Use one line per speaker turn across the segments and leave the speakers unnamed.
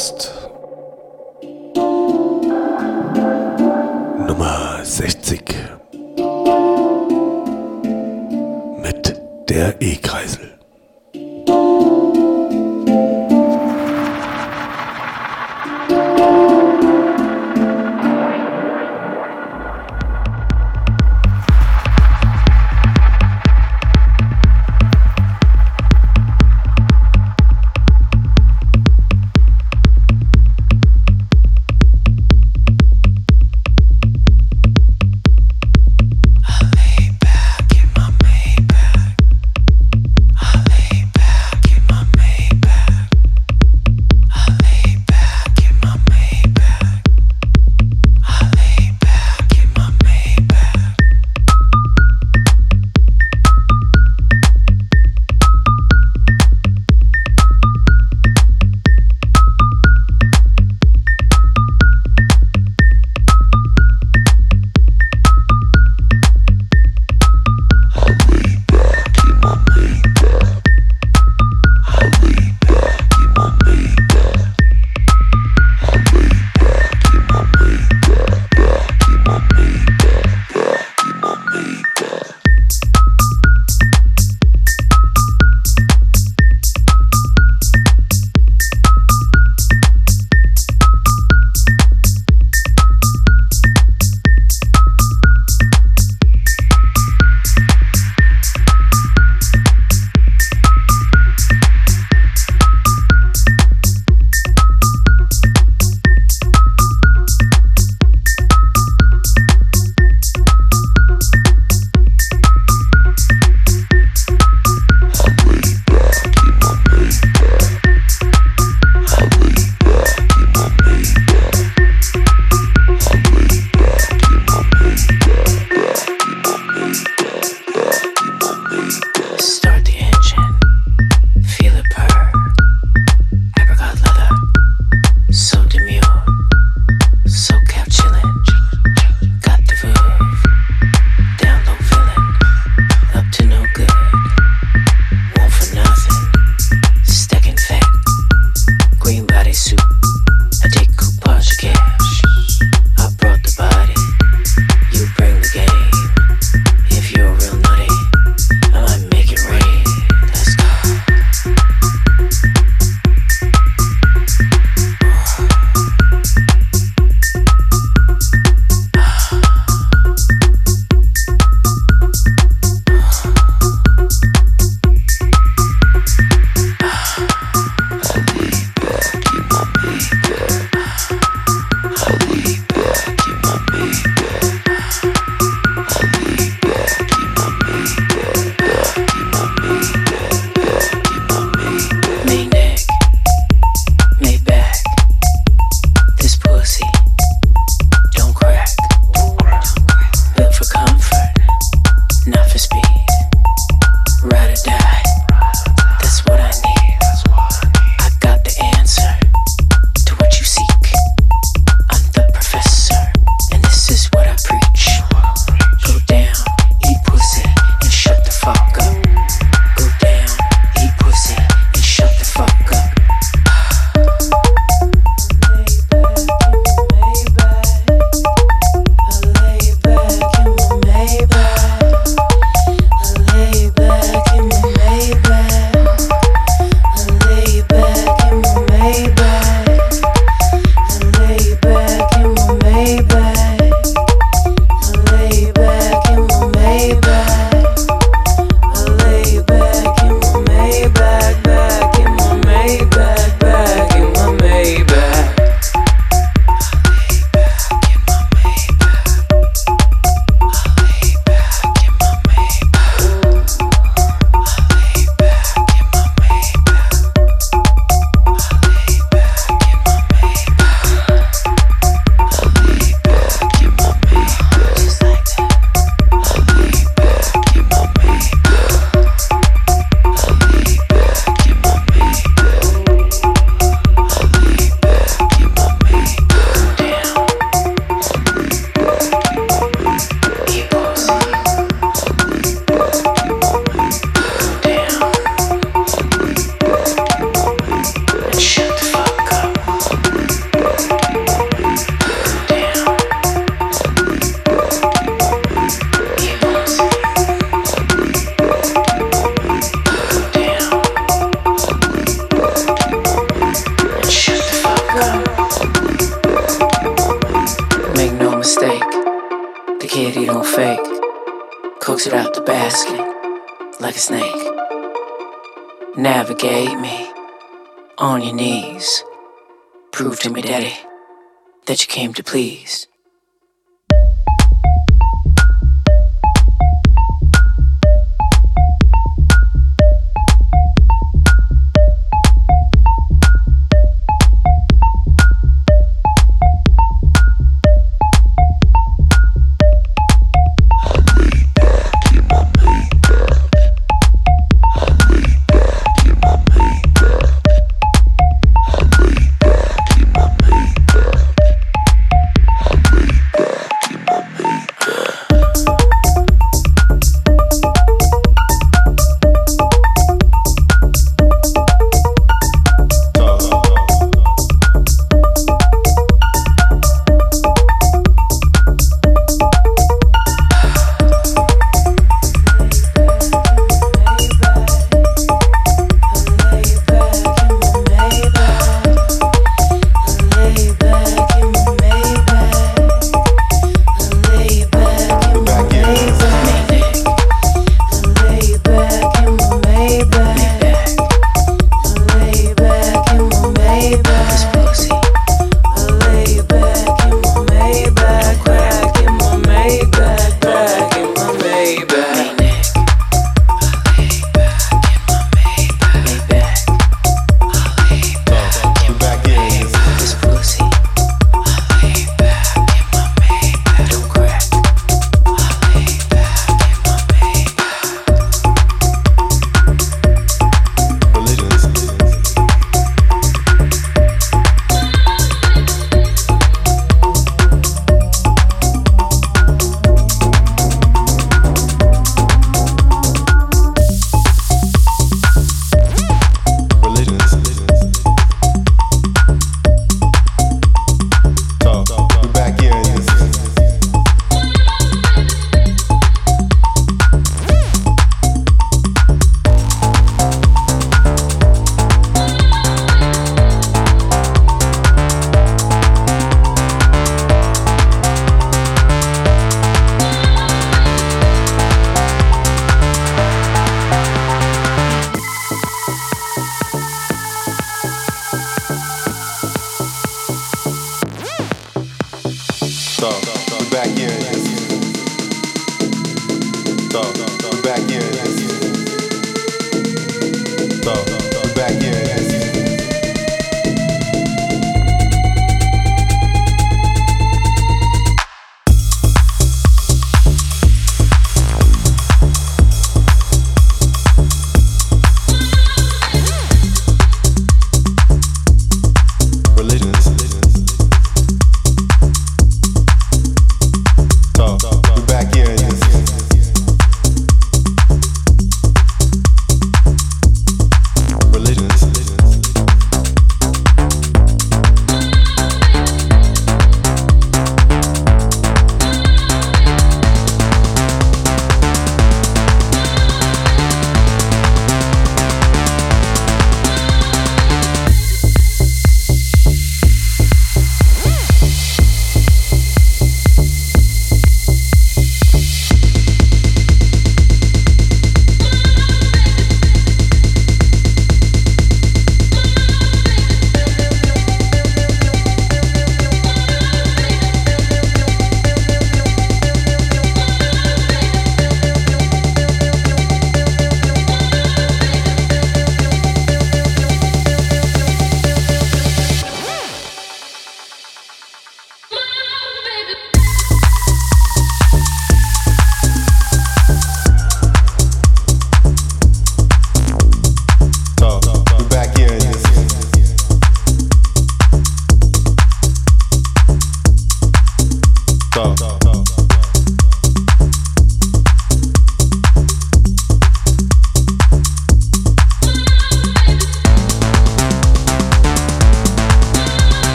Podcast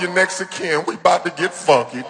your
next of kin. We about to get funky.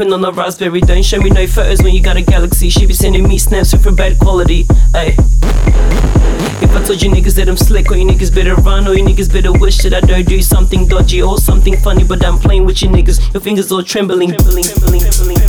Sipping on a raspberry. Don't show me no photos when you got a galaxy. She be sending me snaps with a bad quality. Ay. If I told you niggas that I'm slick, or you niggas better run, or you niggas better wish that I don't do something dodgy or something funny, but I'm playing with you niggas. Your fingers all trembling, trembling, trembling, trembling,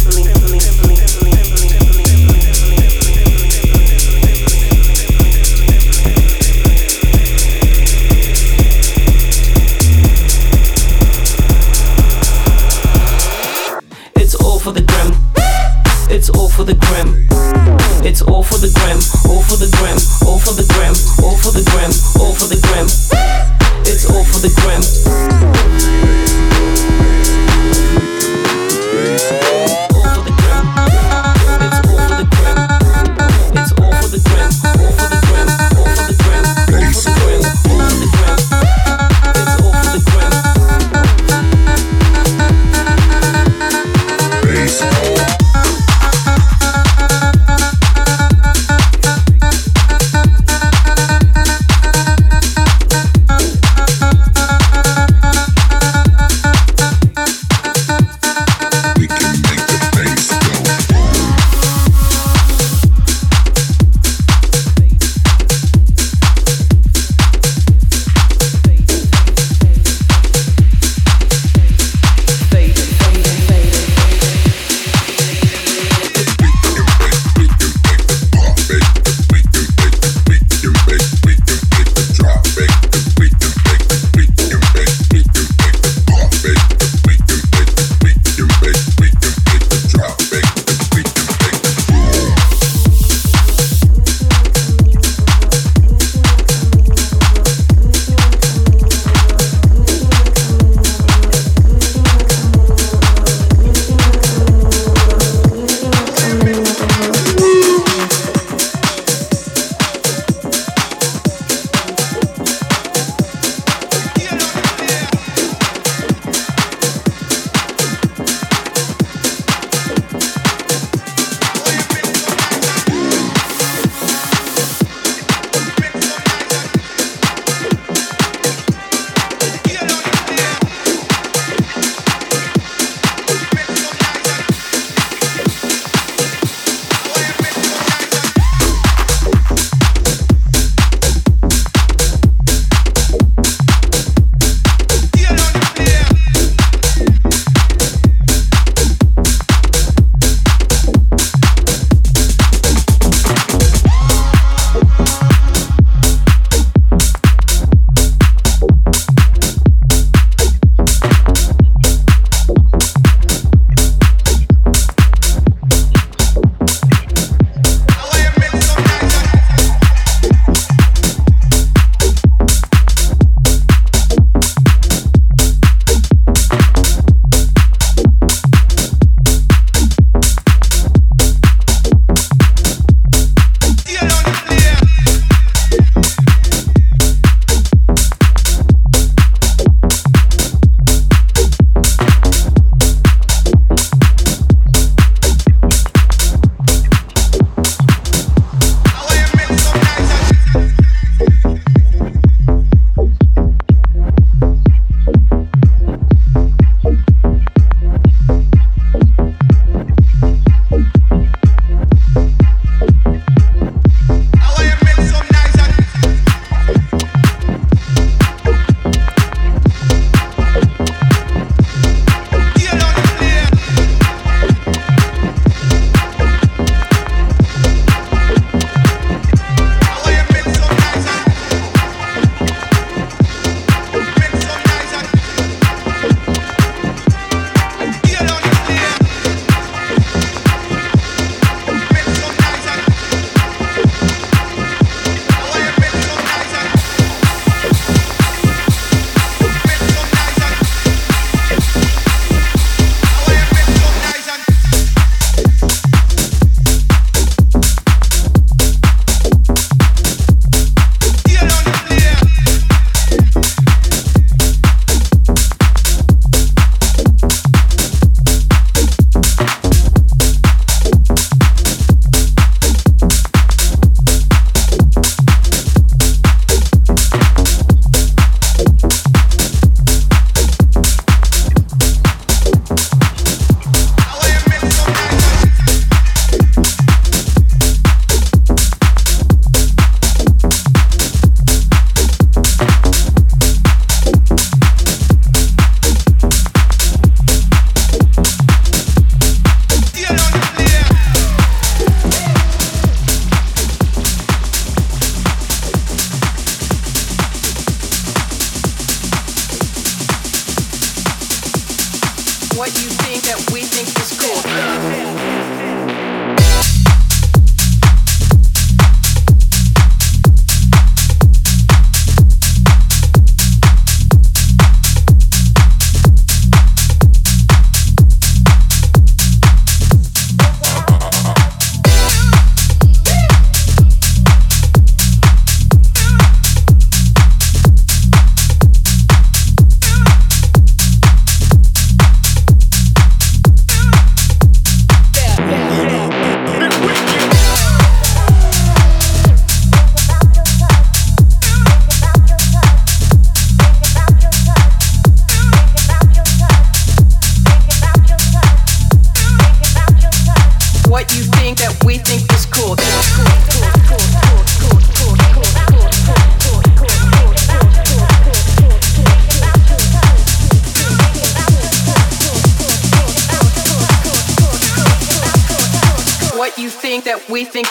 we think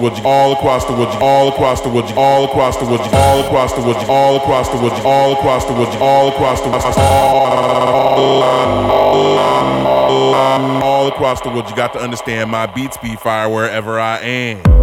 wood, all across the wood, all across the wood, all across the wood, all across the wood, all across the wood, all across the wood, all across the wood, all across the wood. You got to understand my beats be fire wherever I am.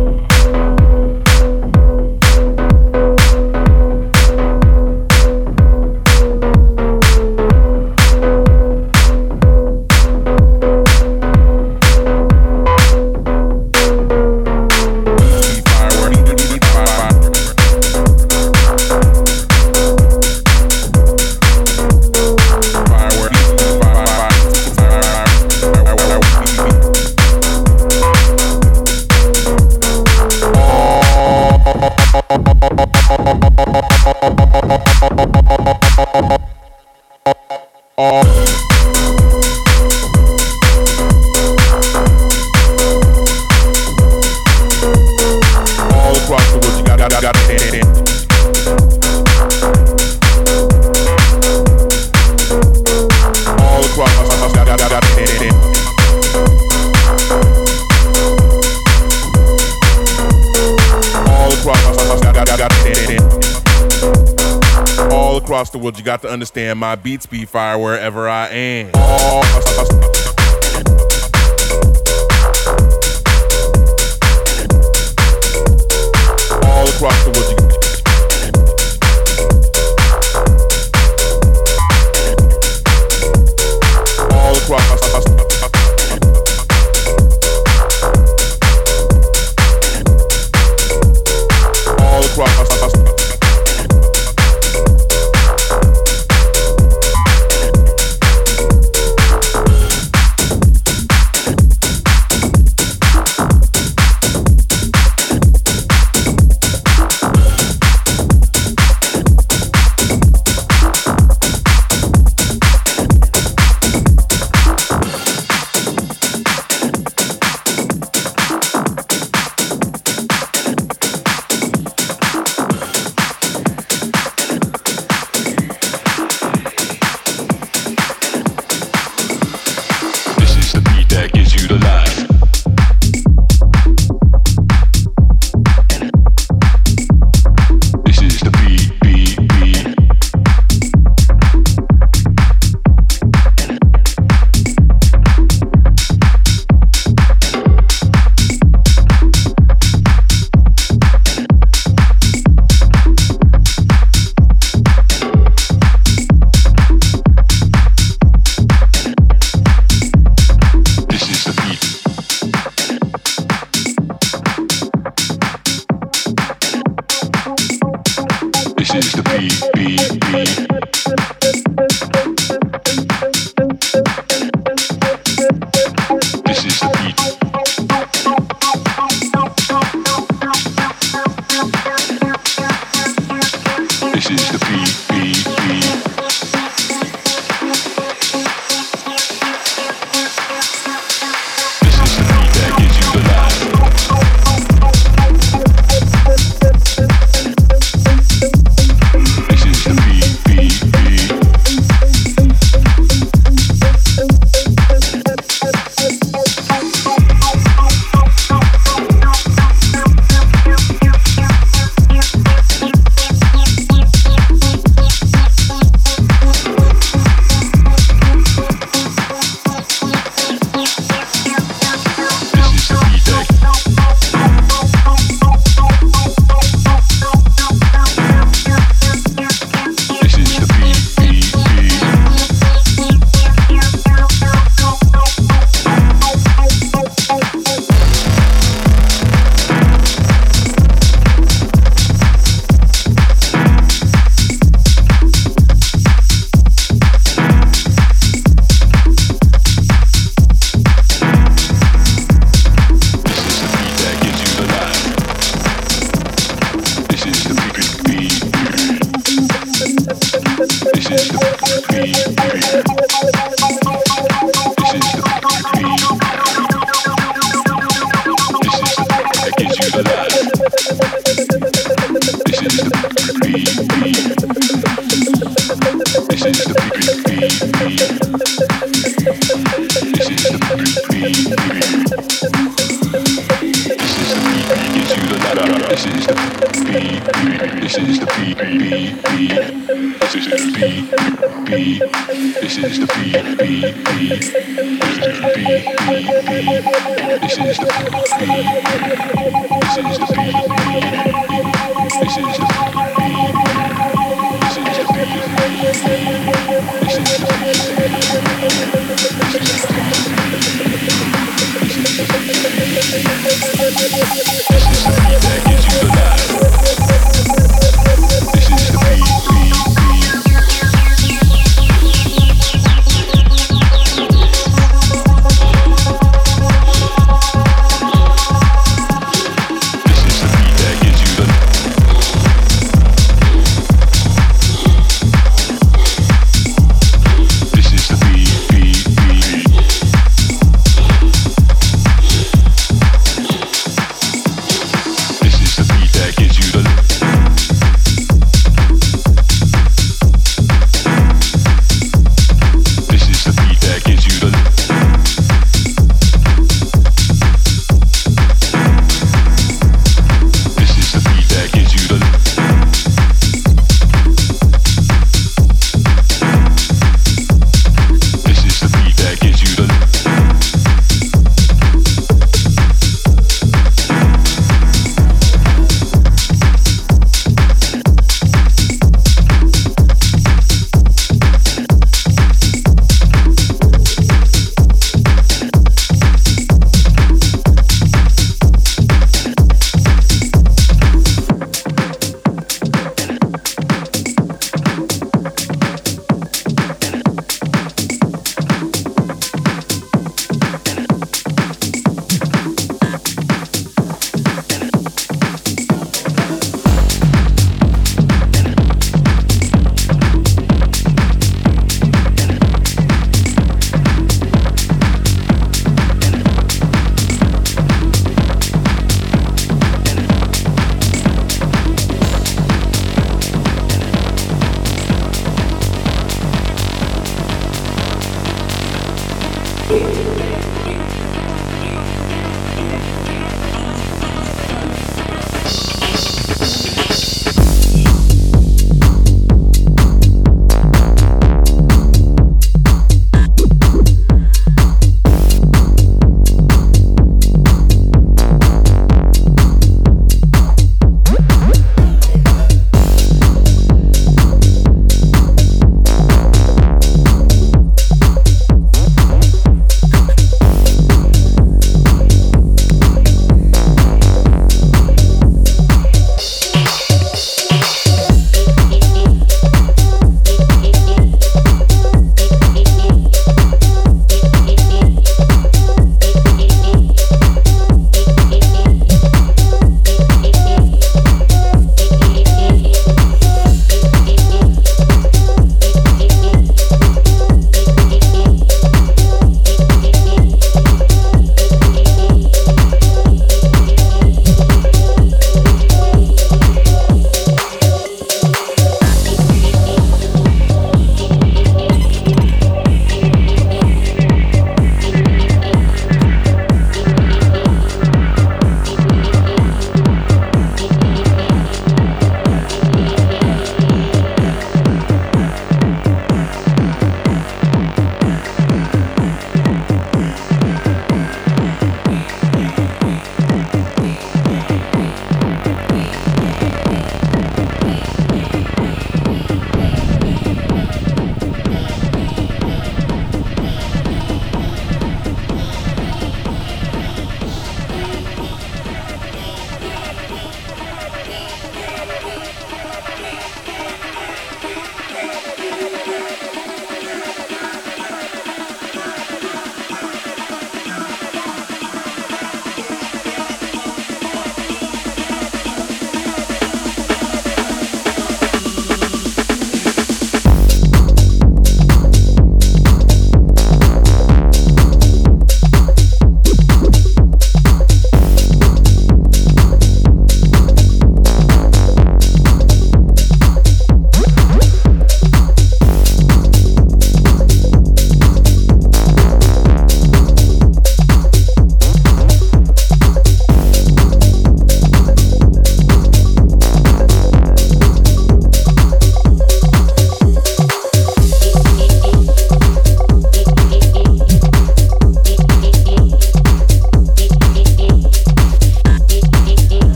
got to understand my beats be fire wherever I am.